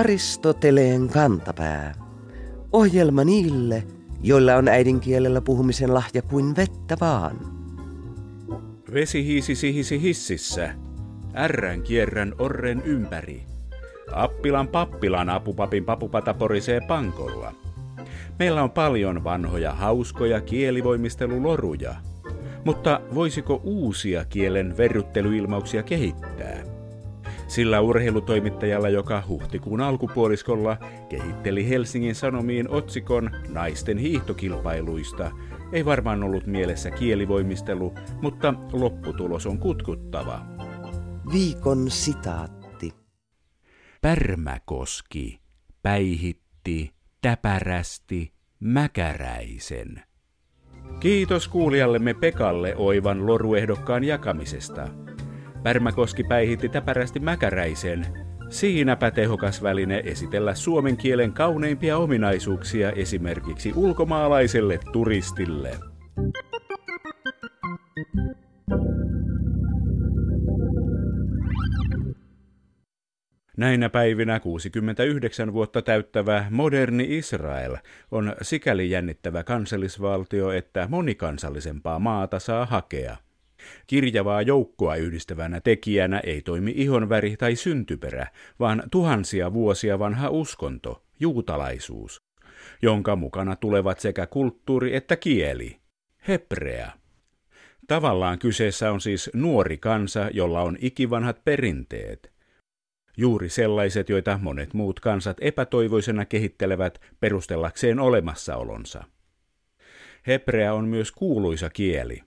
Aristoteleen kantapää. Ohjelma niille, joilla on äidinkielellä puhumisen lahja kuin vettä vaan. Vesi hiisi sihisi hississä, ärrän kierrän orren ympäri. Appilan pappilan apupapin papupata porisee pankolla. Meillä on paljon vanhoja hauskoja kielivoimisteluloruja, mutta voisiko uusia kielen verryttelyilmauksia kehittää? Sillä urheilutoimittajalla, joka huhtikuun alkupuoliskolla kehitteli Helsingin Sanomiin otsikon naisten hiihtokilpailuista, ei varmaan ollut mielessä kielivoimistelu, mutta lopputulos on kutkuttava. Viikon sitaatti. Pärmäkoski päihitti täpärästi mäkäräisen. Kiitos kuulijallemme Pekalle oivan loruehdokkaan jakamisesta. Pärmäkoski päihitti täpärästi mäkäräisen. Siinäpä tehokas väline esitellä suomen kielen kauneimpia ominaisuuksia esimerkiksi ulkomaalaiselle turistille. Näinä päivinä 69 vuotta täyttävä moderni Israel on sikäli jännittävä kansallisvaltio, että monikansallisempaa maata saa hakea. Kirjavaa joukkoa yhdistävänä tekijänä ei toimi ihonväri tai syntyperä, vaan tuhansia vuosia vanha uskonto, juutalaisuus, jonka mukana tulevat sekä kulttuuri että kieli, hebrea. Tavallaan kyseessä on siis nuori kansa, jolla on ikivanhat perinteet – Juuri sellaiset, joita monet muut kansat epätoivoisena kehittelevät perustellakseen olemassaolonsa. Hebrea on myös kuuluisa kieli.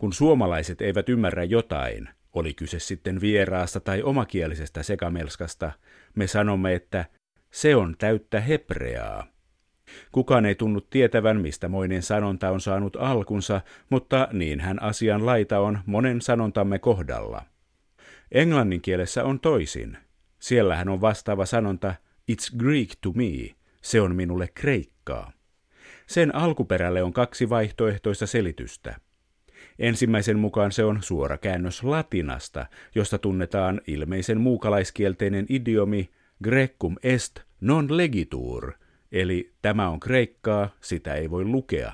Kun suomalaiset eivät ymmärrä jotain, oli kyse sitten vieraasta tai omakielisestä sekamelskasta, me sanomme, että se on täyttä hebreaa. Kukaan ei tunnu tietävän, mistä moinen sanonta on saanut alkunsa, mutta niinhän asian laita on monen sanontamme kohdalla. Englannin kielessä on toisin – Siellähän on vastaava sanonta It's Greek to me, se on minulle kreikkaa. Sen alkuperälle on kaksi vaihtoehtoista selitystä. Ensimmäisen mukaan se on suora käännös latinasta, josta tunnetaan ilmeisen muukalaiskielteinen idiomi Grecum est non legitur, eli tämä on kreikkaa, sitä ei voi lukea.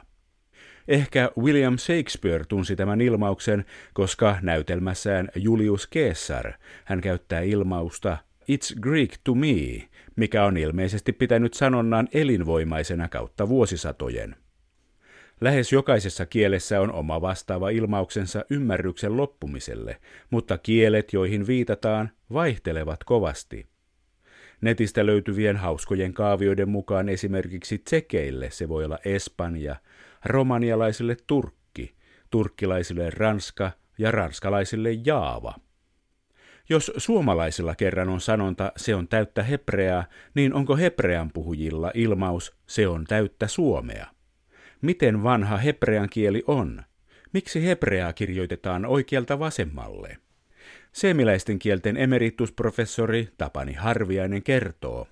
Ehkä William Shakespeare tunsi tämän ilmauksen, koska näytelmässään Julius Caesar hän käyttää ilmausta It's Greek to me, mikä on ilmeisesti pitänyt sanonnan elinvoimaisena kautta vuosisatojen. Lähes jokaisessa kielessä on oma vastaava ilmauksensa ymmärryksen loppumiselle, mutta kielet, joihin viitataan, vaihtelevat kovasti. Netistä löytyvien hauskojen kaavioiden mukaan esimerkiksi tsekeille se voi olla Espanja, romanialaisille Turkki, turkkilaisille Ranska ja ranskalaisille Jaava – jos suomalaisilla kerran on sanonta se on täyttä hebreaa, niin onko hebrean puhujilla ilmaus se on täyttä suomea? Miten vanha hebrean kieli on? Miksi hebreaa kirjoitetaan oikealta vasemmalle? Seemiläisten kielten emeritusprofessori Tapani Harviainen kertoo.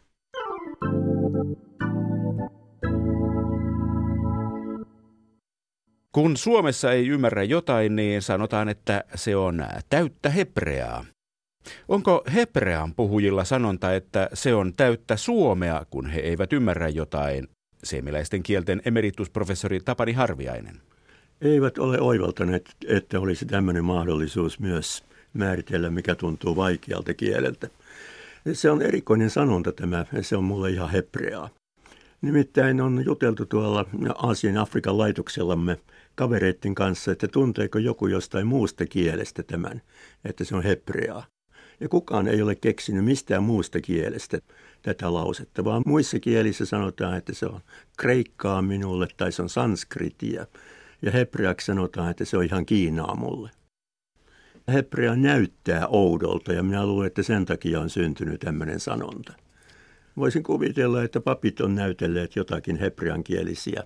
Kun Suomessa ei ymmärrä jotain, niin sanotaan, että se on täyttä hebreaa. Onko hebrean puhujilla sanonta, että se on täyttä suomea, kun he eivät ymmärrä jotain? Seemiläisten kielten emeritusprofessori Tapani Harviainen. Eivät ole oivaltaneet, että olisi tämmöinen mahdollisuus myös määritellä, mikä tuntuu vaikealta kieleltä. Se on erikoinen sanonta tämä, se on mulle ihan hebreaa. Nimittäin on juteltu tuolla Aasian Afrikan laitoksellamme kavereiden kanssa, että tunteeko joku jostain muusta kielestä tämän, että se on hebreaa. Ja kukaan ei ole keksinyt mistään muusta kielestä tätä lausetta, vaan muissa kielissä sanotaan, että se on kreikkaa minulle tai se on sanskritia. Ja hebreaksi sanotaan, että se on ihan Kiinaa mulle. Hebrea näyttää oudolta ja minä luulen, että sen takia on syntynyt tämmöinen sanonta. Voisin kuvitella, että papit on näytelleet jotakin hebreankielisiä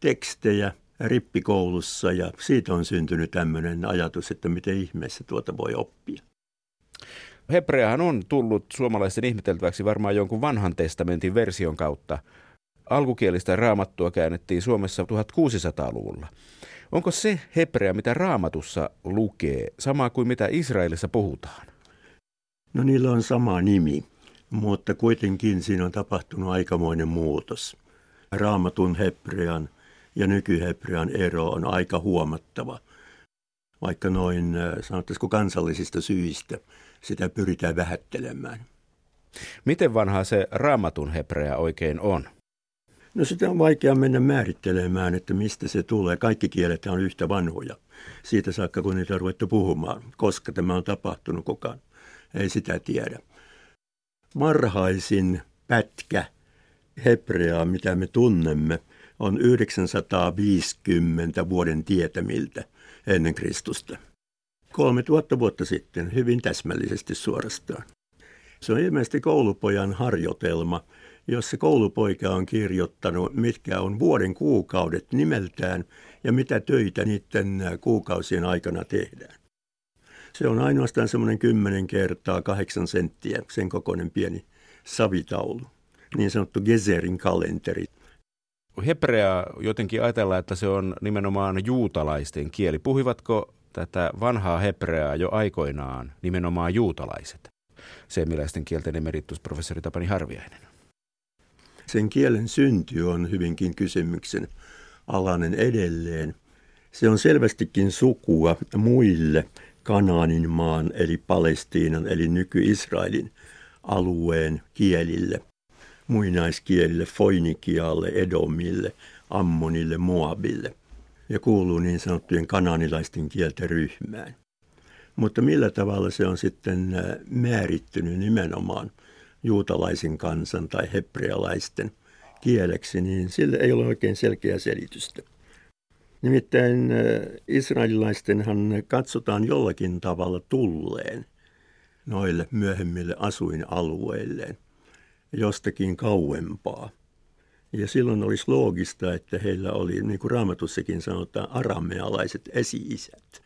tekstejä rippikoulussa ja siitä on syntynyt tämmöinen ajatus, että miten ihmeessä tuota voi oppia. Hebreahan on tullut suomalaisten ihmeteltäväksi varmaan jonkun vanhan testamentin version kautta. Alkukielistä raamattua käännettiin Suomessa 1600-luvulla. Onko se hebrea, mitä raamatussa lukee, sama kuin mitä Israelissa puhutaan? No niillä on sama nimi. mutta kuitenkin siinä on tapahtunut aikamoinen muutos. Raamatun hebrean ja nykyhebrean ero on aika huomattava, vaikka noin sanottaisiko kansallisista syistä sitä pyritään vähättelemään. Miten vanha se raamatun hebrea oikein on? No sitä on vaikea mennä määrittelemään, että mistä se tulee. Kaikki kielet on yhtä vanhoja siitä saakka, kun niitä on ruvettu puhumaan. Koska tämä on tapahtunut kukaan, ei sitä tiedä. Marhaisin pätkä hebreaa, mitä me tunnemme, on 950 vuoden tietämiltä ennen Kristusta. 3000 vuotta sitten, hyvin täsmällisesti suorastaan. Se on ilmeisesti koulupojan harjoitelma, jossa koulupoika on kirjoittanut, mitkä on vuoden kuukaudet nimeltään ja mitä töitä niiden kuukausien aikana tehdään. Se on ainoastaan semmoinen 10 kertaa 8 senttiä, sen kokoinen pieni savitaulu, niin sanottu Gezerin kalenteri. Hebrea jotenkin ajatellaan, että se on nimenomaan juutalaisten kieli. Puhuivatko tätä vanhaa hebreaa jo aikoinaan nimenomaan juutalaiset? Seemiläisten kielten emeritusprofessori Tapani Harviainen. Sen kielen synty on hyvinkin kysymyksen alainen edelleen. Se on selvästikin sukua muille Kanaanin maan eli Palestiinan eli nyky-Israelin alueen kielille, muinaiskielille, Foinikialle, Edomille, Ammonille, Moabille ja kuuluu niin sanottujen kananilaisten kielten ryhmään. Mutta millä tavalla se on sitten äh, määrittynyt nimenomaan juutalaisen kansan tai hebrealaisten kieleksi, niin sille ei ole oikein selkeää selitystä. Nimittäin äh, israelilaistenhan katsotaan jollakin tavalla tulleen noille myöhemmille asuinalueilleen jostakin kauempaa. Ja silloin olisi loogista, että heillä oli, niin kuin raamatussakin sanotaan, aramealaiset esi-isät.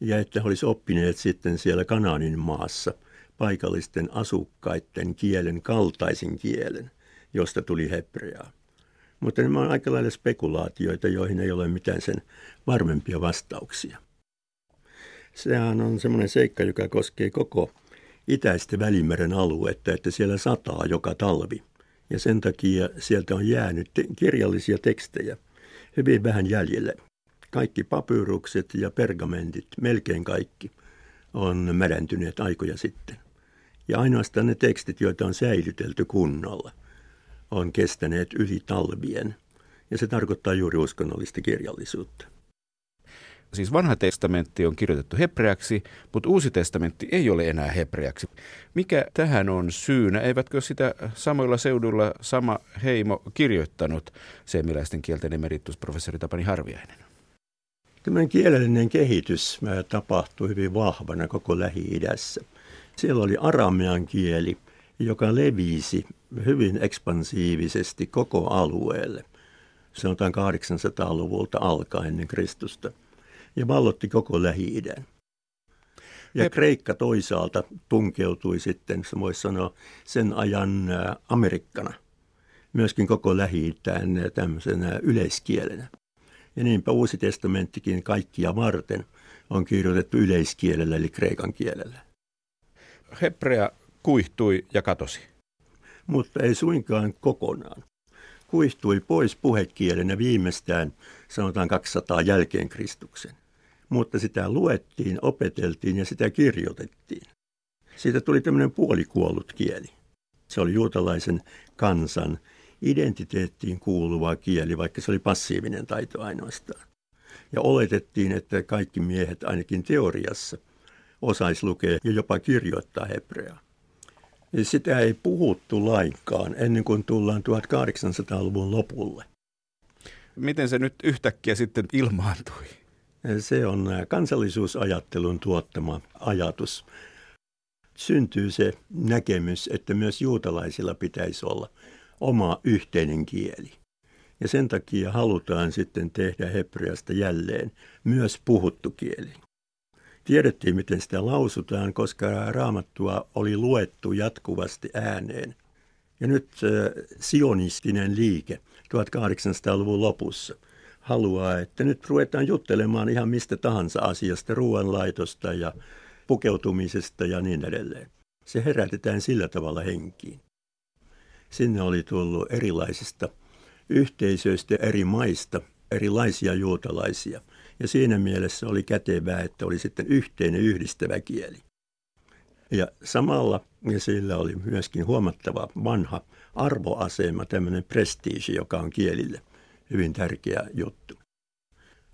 Ja että he olisivat oppineet sitten siellä Kanaanin maassa paikallisten asukkaiden kielen kaltaisin kielen, josta tuli hebreaa. Mutta nämä on aika lailla spekulaatioita, joihin ei ole mitään sen varmempia vastauksia. Sehän on semmoinen seikka, joka koskee koko itäistä Välimeren aluetta, että siellä sataa joka talvi. Ja sen takia sieltä on jäänyt kirjallisia tekstejä hyvin vähän jäljelle. Kaikki papyrukset ja pergamentit, melkein kaikki, on mädäntyneet aikoja sitten. Ja ainoastaan ne tekstit, joita on säilytelty kunnolla – on kestäneet yli talvien. Ja se tarkoittaa juuri uskonnollista kirjallisuutta. Siis vanha testamentti on kirjoitettu hebreaksi, mutta uusi testamentti ei ole enää hebreaksi. Mikä tähän on syynä? Eivätkö sitä samoilla seuduilla sama heimo kirjoittanut seemiläisten kielten emeritusprofessori Tapani Harviainen? Tämä kielellinen kehitys tapahtui hyvin vahvana koko Lähi-idässä. Siellä oli aramean kieli, joka levisi hyvin ekspansiivisesti koko alueelle. Sanotaan 800-luvulta alkaen ennen Kristusta. Ja vallotti koko Lähi-idän. Ja He... Kreikka toisaalta tunkeutui sitten, se voisi sanoa, sen ajan Amerikkana. Myöskin koko Lähi-itään tämmöisenä yleiskielenä. Ja niinpä Uusi testamenttikin kaikkia varten on kirjoitettu yleiskielellä eli kreikan kielellä. Hebrea kuihtui ja katosi. Mutta ei suinkaan kokonaan. Kuihtui pois puhekielenä viimeistään, sanotaan 200 jälkeen Kristuksen. Mutta sitä luettiin, opeteltiin ja sitä kirjoitettiin. Siitä tuli tämmöinen puolikuollut kieli. Se oli juutalaisen kansan identiteettiin kuuluva kieli, vaikka se oli passiivinen taito ainoastaan. Ja oletettiin, että kaikki miehet ainakin teoriassa osaisi lukea ja jopa kirjoittaa hebreaa. Sitä ei puhuttu lainkaan ennen kuin tullaan 1800-luvun lopulle. Miten se nyt yhtäkkiä sitten ilmaantui? Se on kansallisuusajattelun tuottama ajatus. Syntyy se näkemys, että myös juutalaisilla pitäisi olla oma yhteinen kieli. Ja sen takia halutaan sitten tehdä hebreasta jälleen myös puhuttu kieli. Tiedettiin, miten sitä lausutaan, koska raamattua oli luettu jatkuvasti ääneen. Ja nyt äh, sionistinen liike 1800-luvun lopussa haluaa, että nyt ruvetaan juttelemaan ihan mistä tahansa asiasta, ruoanlaitosta ja pukeutumisesta ja niin edelleen. Se herätetään sillä tavalla henkiin. Sinne oli tullut erilaisista yhteisöistä eri maista erilaisia juutalaisia. Ja siinä mielessä oli kätevää, että oli sitten yhteinen yhdistävä kieli. Ja samalla ja sillä oli myöskin huomattava vanha arvoasema, tämmöinen prestiisi, joka on kielille hyvin tärkeä juttu.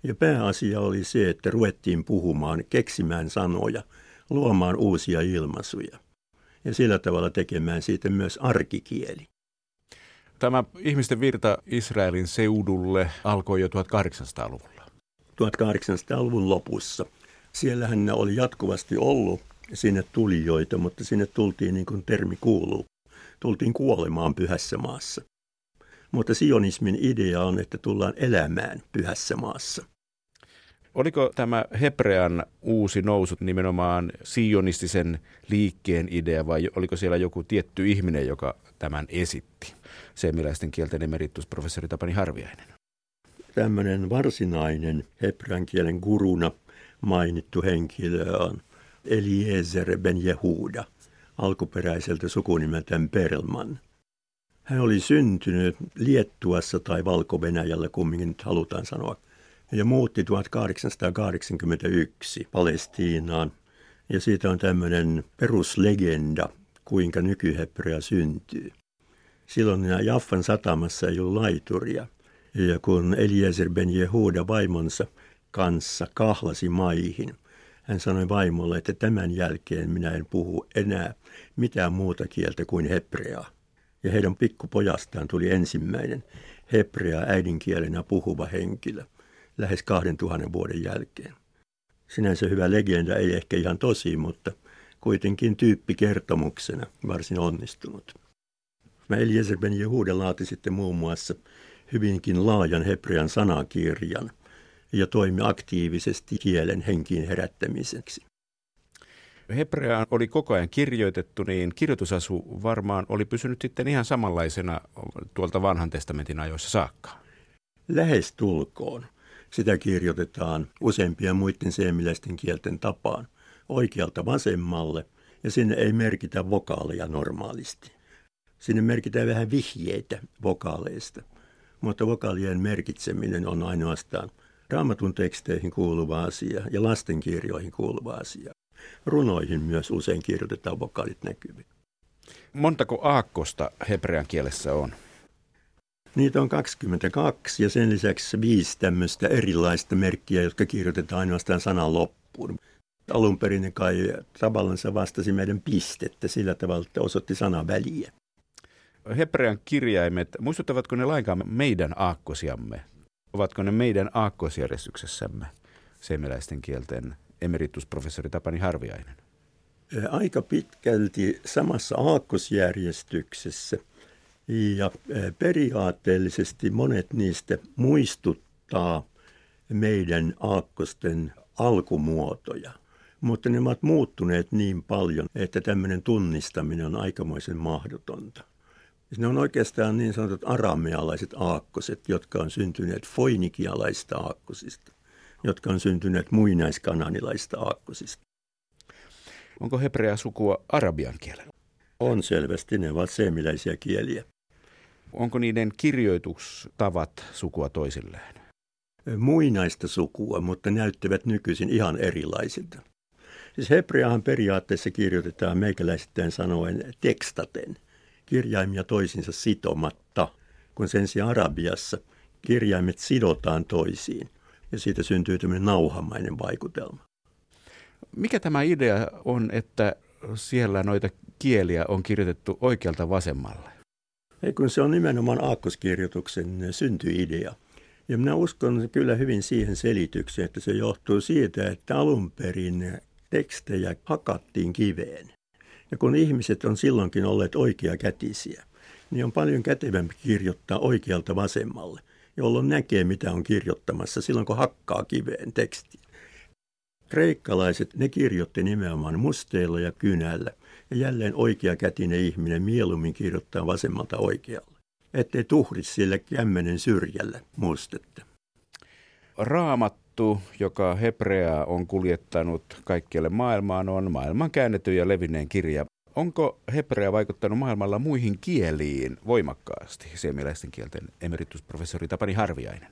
Ja pääasia oli se, että ruvettiin puhumaan, keksimään sanoja, luomaan uusia ilmaisuja ja sillä tavalla tekemään siitä myös arkikieli. Tämä ihmisten virta Israelin seudulle alkoi jo 1800-luvulla. 1800-luvun lopussa. Siellähän ne oli jatkuvasti ollut sinne tulijoita, mutta sinne tultiin niin kuin termi kuuluu. Tultiin kuolemaan pyhässä maassa. Mutta sionismin idea on, että tullaan elämään pyhässä maassa. Oliko tämä Hebrean uusi nousu nimenomaan sionistisen liikkeen idea vai oliko siellä joku tietty ihminen, joka tämän esitti? Seemiläisten kielten emeritusprofessori Tapani Harviainen. Tämmöinen varsinainen hebrean kielen guruna mainittu henkilö on Eliezer ben Jehuda, alkuperäiseltä sukunimeltään Perlman. Hän oli syntynyt Liettuassa tai Valko-Venäjällä, kumminkin nyt halutaan sanoa, ja muutti 1881 Palestiinaan. Ja siitä on tämmöinen peruslegenda, kuinka nykyhebrea syntyy. Silloin Jaffan satamassa ei ollut laituria. Ja kun Eliezer ben Jehuda vaimonsa kanssa kahlasi maihin, hän sanoi vaimolle, että tämän jälkeen minä en puhu enää mitään muuta kieltä kuin hebreaa. Ja heidän pikkupojastaan tuli ensimmäinen hebreaa äidinkielenä puhuva henkilö lähes 2000 vuoden jälkeen. Sinänsä hyvä legenda, ei ehkä ihan tosi, mutta kuitenkin tyyppi kertomuksena varsin onnistunut. Mä Eliezer ben Jehuda laati sitten muun muassa hyvinkin laajan hebrean sanakirjan ja toimi aktiivisesti kielen henkiin herättämiseksi. Hebreaan oli koko ajan kirjoitettu, niin kirjoitusasu varmaan oli pysynyt sitten ihan samanlaisena tuolta vanhan testamentin ajoissa saakka. Lähes tulkoon. Sitä kirjoitetaan useimpien muiden seemiläisten kielten tapaan oikealta vasemmalle ja sinne ei merkitä vokaaleja normaalisti. Sinne merkitään vähän vihjeitä vokaaleista, mutta vokaalien merkitseminen on ainoastaan raamatun teksteihin kuuluva asia ja lastenkirjoihin kuuluva asia. Runoihin myös usein kirjoitetaan vokaalit näkyviin. Montako aakkosta hebrean kielessä on? Niitä on 22 ja sen lisäksi viisi tämmöistä erilaista merkkiä, jotka kirjoitetaan ainoastaan sanan loppuun. Alun perin ne kai tavallaan vastasi meidän pistettä sillä tavalla, että osoitti sanan väliä hebrean kirjaimet, muistuttavatko ne lainkaan meidän aakkosiamme? Ovatko ne meidän aakkosjärjestyksessämme? Seemeläisten kielten emeritusprofessori Tapani Harviainen. Aika pitkälti samassa aakkosjärjestyksessä ja periaatteellisesti monet niistä muistuttaa meidän aakkosten alkumuotoja. Mutta ne ovat muuttuneet niin paljon, että tämmöinen tunnistaminen on aikamoisen mahdotonta. Ne on oikeastaan niin sanotut aramealaiset aakkoset, jotka on syntyneet foinikialaista aakkosista, jotka on syntyneet muinaiskananilaista aakkosista. Onko hebrea sukua arabian kielellä? On selvästi, ne ovat seemiläisiä kieliä. Onko niiden kirjoitustavat sukua toisilleen? Muinaista sukua, mutta näyttävät nykyisin ihan erilaisilta. Siis hebreahan periaatteessa kirjoitetaan meikäläisittäin sanoen tekstaten – kirjaimia toisinsa sitomatta, kun sen sijaan Arabiassa kirjaimet sidotaan toisiin ja siitä syntyy tämmöinen nauhamainen vaikutelma. Mikä tämä idea on, että siellä noita kieliä on kirjoitettu oikealta vasemmalle? Ei kun se on nimenomaan aakkoskirjoituksen syntyidea. Ja minä uskon kyllä hyvin siihen selitykseen, että se johtuu siitä, että alun perin tekstejä hakattiin kiveen. Ja kun ihmiset on silloinkin olleet oikeakätisiä, niin on paljon kätevämpi kirjoittaa oikealta vasemmalle, jolloin näkee, mitä on kirjoittamassa silloin, kun hakkaa kiveen tekstiä. Kreikkalaiset, ne kirjoitti nimenomaan musteilla ja kynällä, ja jälleen oikeakätinen ihminen mieluummin kirjoittaa vasemmalta oikealle, ettei tuhri sille kämmenen syrjällä mustetta. Raamattu, joka hebreaa on kuljettanut kaikkialle maailmaan, on maailman käännetty ja levinneen kirja. Onko hebrea vaikuttanut maailmalla muihin kieliin voimakkaasti, seemiläisten kielten emeritusprofessori Tapani Harviainen?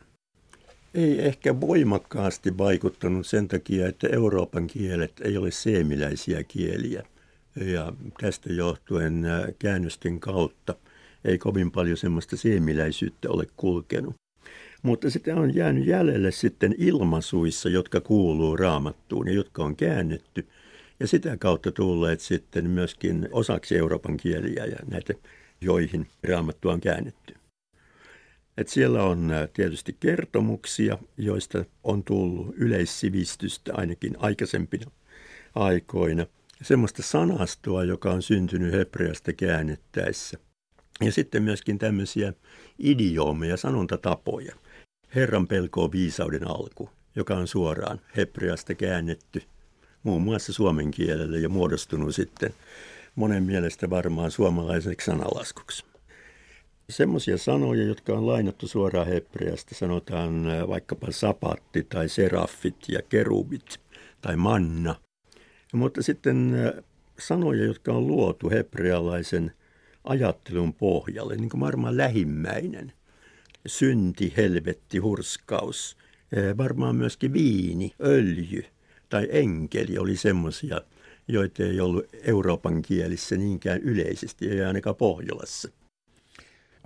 Ei ehkä voimakkaasti vaikuttanut sen takia, että Euroopan kielet ei ole seemiläisiä kieliä. Ja tästä johtuen käännösten kautta ei kovin paljon semmoista seemiläisyyttä ole kulkenut. Mutta sitä on jäänyt jäljelle sitten ilmaisuissa, jotka kuuluu raamattuun ja jotka on käännetty. Ja sitä kautta tulleet sitten myöskin osaksi Euroopan kieliä ja näitä, joihin raamattu on käännetty. Et siellä on tietysti kertomuksia, joista on tullut yleissivistystä ainakin aikaisempina aikoina. Semmoista sanastoa, joka on syntynyt hebreasta käännettäessä. Ja sitten myöskin tämmöisiä idioomeja, sanontatapoja. Herran pelko on viisauden alku, joka on suoraan hebreasta käännetty muun muassa suomen kielelle ja muodostunut sitten monen mielestä varmaan suomalaiseksi sanalaskuksi. Semmoisia sanoja, jotka on lainattu suoraan hebreasta, sanotaan vaikkapa sapatti tai seraffit ja kerubit tai manna. Mutta sitten sanoja, jotka on luotu hebrealaisen ajattelun pohjalle, niin kuin varmaan lähimmäinen, synti, helvetti, hurskaus, varmaan myöskin viini, öljy tai enkeli oli semmoisia, joita ei ollut Euroopan kielissä niinkään yleisesti, ei ainakaan Pohjolassa.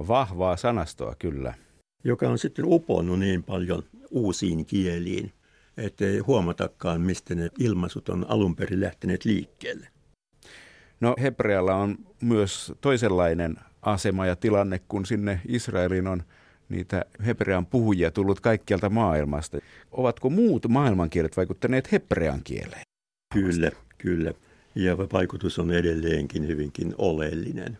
Vahvaa sanastoa kyllä. Joka on sitten uponnut niin paljon uusiin kieliin, ettei huomatakaan, mistä ne ilmaisut on alun perin lähteneet liikkeelle. No Hebrealla on myös toisenlainen asema ja tilanne, kun sinne Israelin on niitä hebrean puhujia tullut kaikkialta maailmasta. Ovatko muut maailmankielet vaikuttaneet hebrean kieleen? Kyllä, kyllä. Ja vaikutus on edelleenkin hyvinkin oleellinen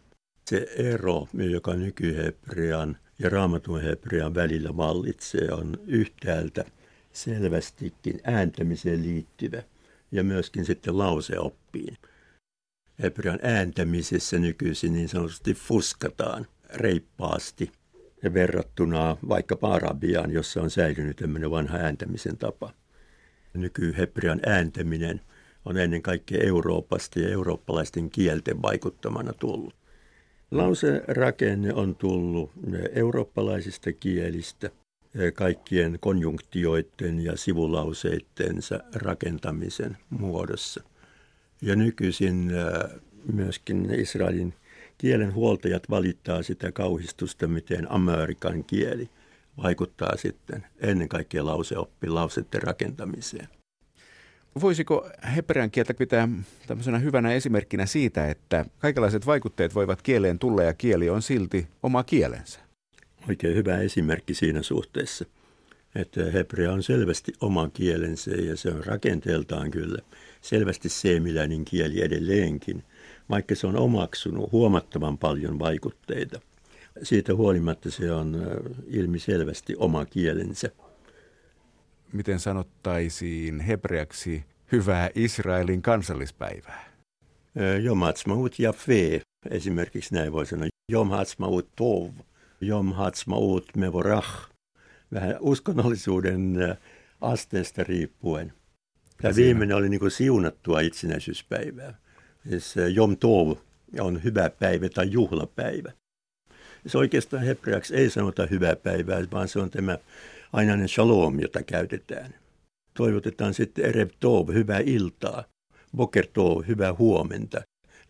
se ero, joka nykyhebrean ja raamatun hebrean välillä vallitsee, on yhtäältä selvästikin ääntämiseen liittyvä ja myöskin sitten lauseoppiin. Hebrean ääntämisessä nykyisin niin sanotusti fuskataan reippaasti ja verrattuna vaikka arabiaan, jossa on säilynyt tämmöinen vanha ääntämisen tapa. Nykyhebrean ääntäminen on ennen kaikkea Euroopasta ja eurooppalaisten kielten vaikuttamana tullut. Lauserakenne on tullut eurooppalaisista kielistä kaikkien konjunktioiden ja sivulauseittensa rakentamisen muodossa. Ja nykyisin myöskin Israelin kielen huoltajat valittaa sitä kauhistusta, miten amerikan kieli vaikuttaa sitten ennen kaikkea lauseoppi lauseiden rakentamiseen. Voisiko hebrean kieltä pitää tämmöisenä hyvänä esimerkkinä siitä, että kaikenlaiset vaikutteet voivat kieleen tulla ja kieli on silti oma kielensä? Oikein hyvä esimerkki siinä suhteessa, että hebrea on selvästi oma kielensä ja se on rakenteeltaan kyllä selvästi seemiläinen kieli edelleenkin, vaikka se on omaksunut huomattavan paljon vaikutteita. Siitä huolimatta se on ilmiselvästi oma kielensä miten sanottaisiin hebreaksi hyvää Israelin kansallispäivää? Yom Ha'atzmaut Jafe, esimerkiksi näin voi sanoa. Yom Ha'atzmaut Tov, Yom Ha'atzmaut Mevorach. Vähän uskonnollisuuden asteesta riippuen. Tämä viimeinen oli niin kuin siunattua itsenäisyyspäivää. Siis Yom Tov on hyvä päivä tai juhlapäivä. Se oikeastaan hebreaksi ei sanota hyvää päivää, vaan se on tämä ainainen shalom, jota käytetään. Toivotetaan sitten Erev Tov, hyvää iltaa, Boker Tov, hyvää huomenta,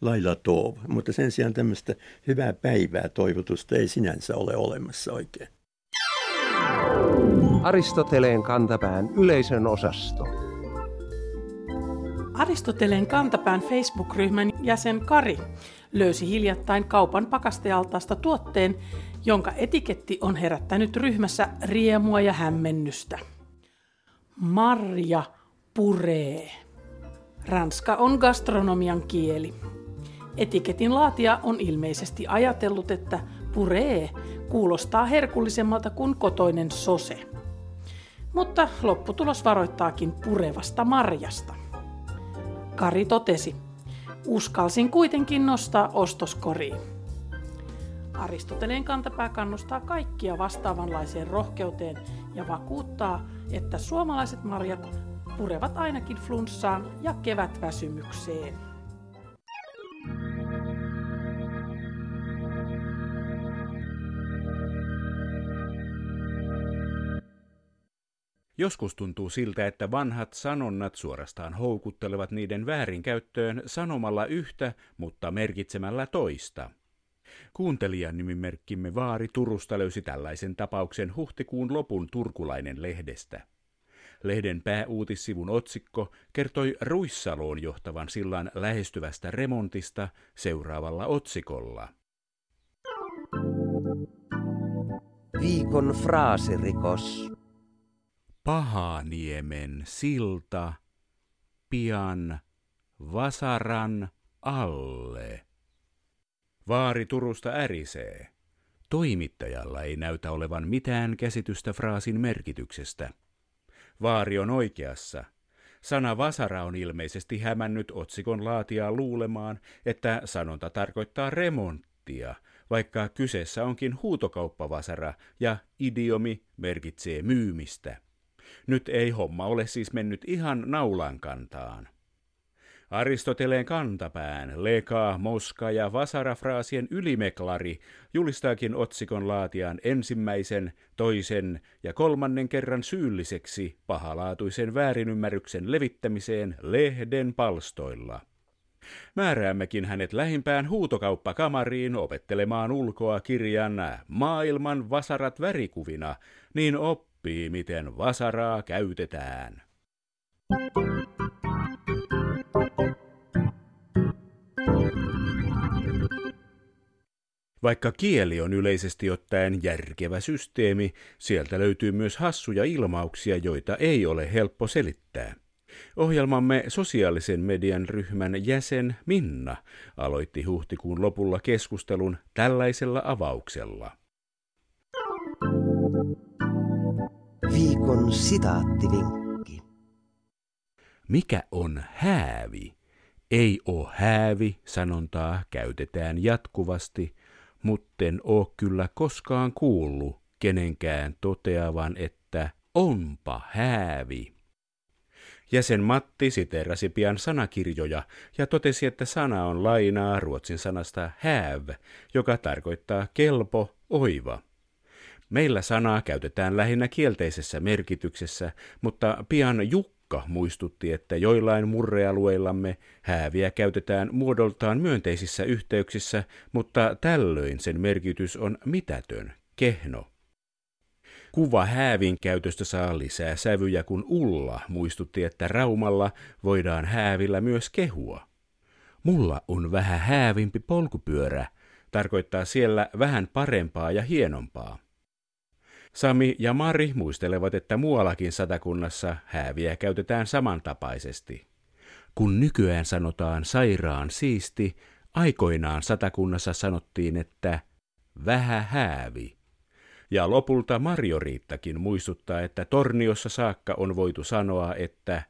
Laila Tov, mutta sen sijaan tämmöistä hyvää päivää toivotusta ei sinänsä ole olemassa oikein. Aristoteleen kantapään yleisön osasto. Aristoteleen kantapään Facebook-ryhmän jäsen Kari löysi hiljattain kaupan pakastealtaasta tuotteen, jonka etiketti on herättänyt ryhmässä riemua ja hämmennystä. Marja puree. Ranska on gastronomian kieli. Etiketin laatia on ilmeisesti ajatellut, että puree kuulostaa herkullisemmalta kuin kotoinen sose. Mutta lopputulos varoittaakin purevasta marjasta. Kari totesi, uskalsin kuitenkin nostaa ostoskoriin. Aristoteleen kantapää kannustaa kaikkia vastaavanlaiseen rohkeuteen ja vakuuttaa, että suomalaiset marjat purevat ainakin flunssaan ja kevätväsymykseen. Joskus tuntuu siltä, että vanhat sanonnat suorastaan houkuttelevat niiden väärinkäyttöön sanomalla yhtä, mutta merkitsemällä toista. Kuuntelijan nimimerkkimme Vaari Turusta löysi tällaisen tapauksen huhtikuun lopun turkulainen lehdestä. Lehden pääuutissivun otsikko kertoi Ruissaloon johtavan sillan lähestyvästä remontista seuraavalla otsikolla. Viikon fraasirikos. Pahaniemen silta pian Vasaran alle. Vaari Turusta ärisee. Toimittajalla ei näytä olevan mitään käsitystä fraasin merkityksestä. Vaari on oikeassa. Sana vasara on ilmeisesti hämännyt otsikon laatiaa luulemaan, että sanonta tarkoittaa remonttia, vaikka kyseessä onkin huutokauppavasara ja idiomi merkitsee myymistä. Nyt ei homma ole siis mennyt ihan naulan kantaan. Aristoteleen kantapään, leka, moska ja vasarafraasien ylimeklari julistaakin otsikon laatian ensimmäisen, toisen ja kolmannen kerran syylliseksi pahalaatuisen väärinymmärryksen levittämiseen lehden palstoilla. Määräämmekin hänet lähimpään huutokauppakamariin opettelemaan ulkoa kirjan Maailman vasarat värikuvina, niin oppii, miten vasaraa käytetään. Vaikka kieli on yleisesti ottaen järkevä systeemi, sieltä löytyy myös hassuja ilmauksia, joita ei ole helppo selittää. Ohjelmamme sosiaalisen median ryhmän jäsen Minna aloitti huhtikuun lopulla keskustelun tällaisella avauksella. Viikon sitaattivinkki. Mikä on häävi? Ei oo häävi, sanontaa käytetään jatkuvasti, mutten oo kyllä koskaan kuullut kenenkään toteavan, että onpa häävi. Jäsen Matti siteerasi pian sanakirjoja ja totesi, että sana on lainaa ruotsin sanasta have, joka tarkoittaa kelpo, oiva. Meillä sanaa käytetään lähinnä kielteisessä merkityksessä, mutta pian Jukka muistutti, että joillain murrealueillamme hääviä käytetään muodoltaan myönteisissä yhteyksissä, mutta tällöin sen merkitys on mitätön, kehno. Kuva häävin käytöstä saa lisää sävyjä, kun Ulla muistutti, että Raumalla voidaan häävillä myös kehua. Mulla on vähän häävimpi polkupyörä, tarkoittaa siellä vähän parempaa ja hienompaa. Sami ja Mari muistelevat, että muuallakin satakunnassa hääviä käytetään samantapaisesti. Kun nykyään sanotaan sairaan siisti, aikoinaan satakunnassa sanottiin, että vähä häävi. Ja lopulta Marjoriittakin muistuttaa, että Torniossa saakka on voitu sanoa, että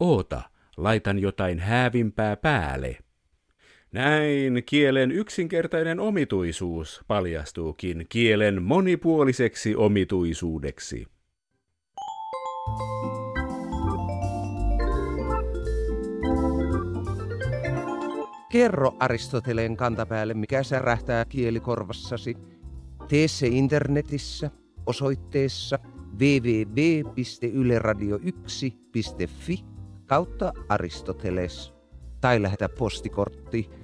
oota, laitan jotain häävimpää päälle. Näin kielen yksinkertainen omituisuus paljastuukin kielen monipuoliseksi omituisuudeksi. Kerro Aristoteleen kantapäälle, mikä särähtää kielikorvassasi. Tee se internetissä osoitteessa www.yleradio1.fi kautta Aristoteles tai lähetä postikortti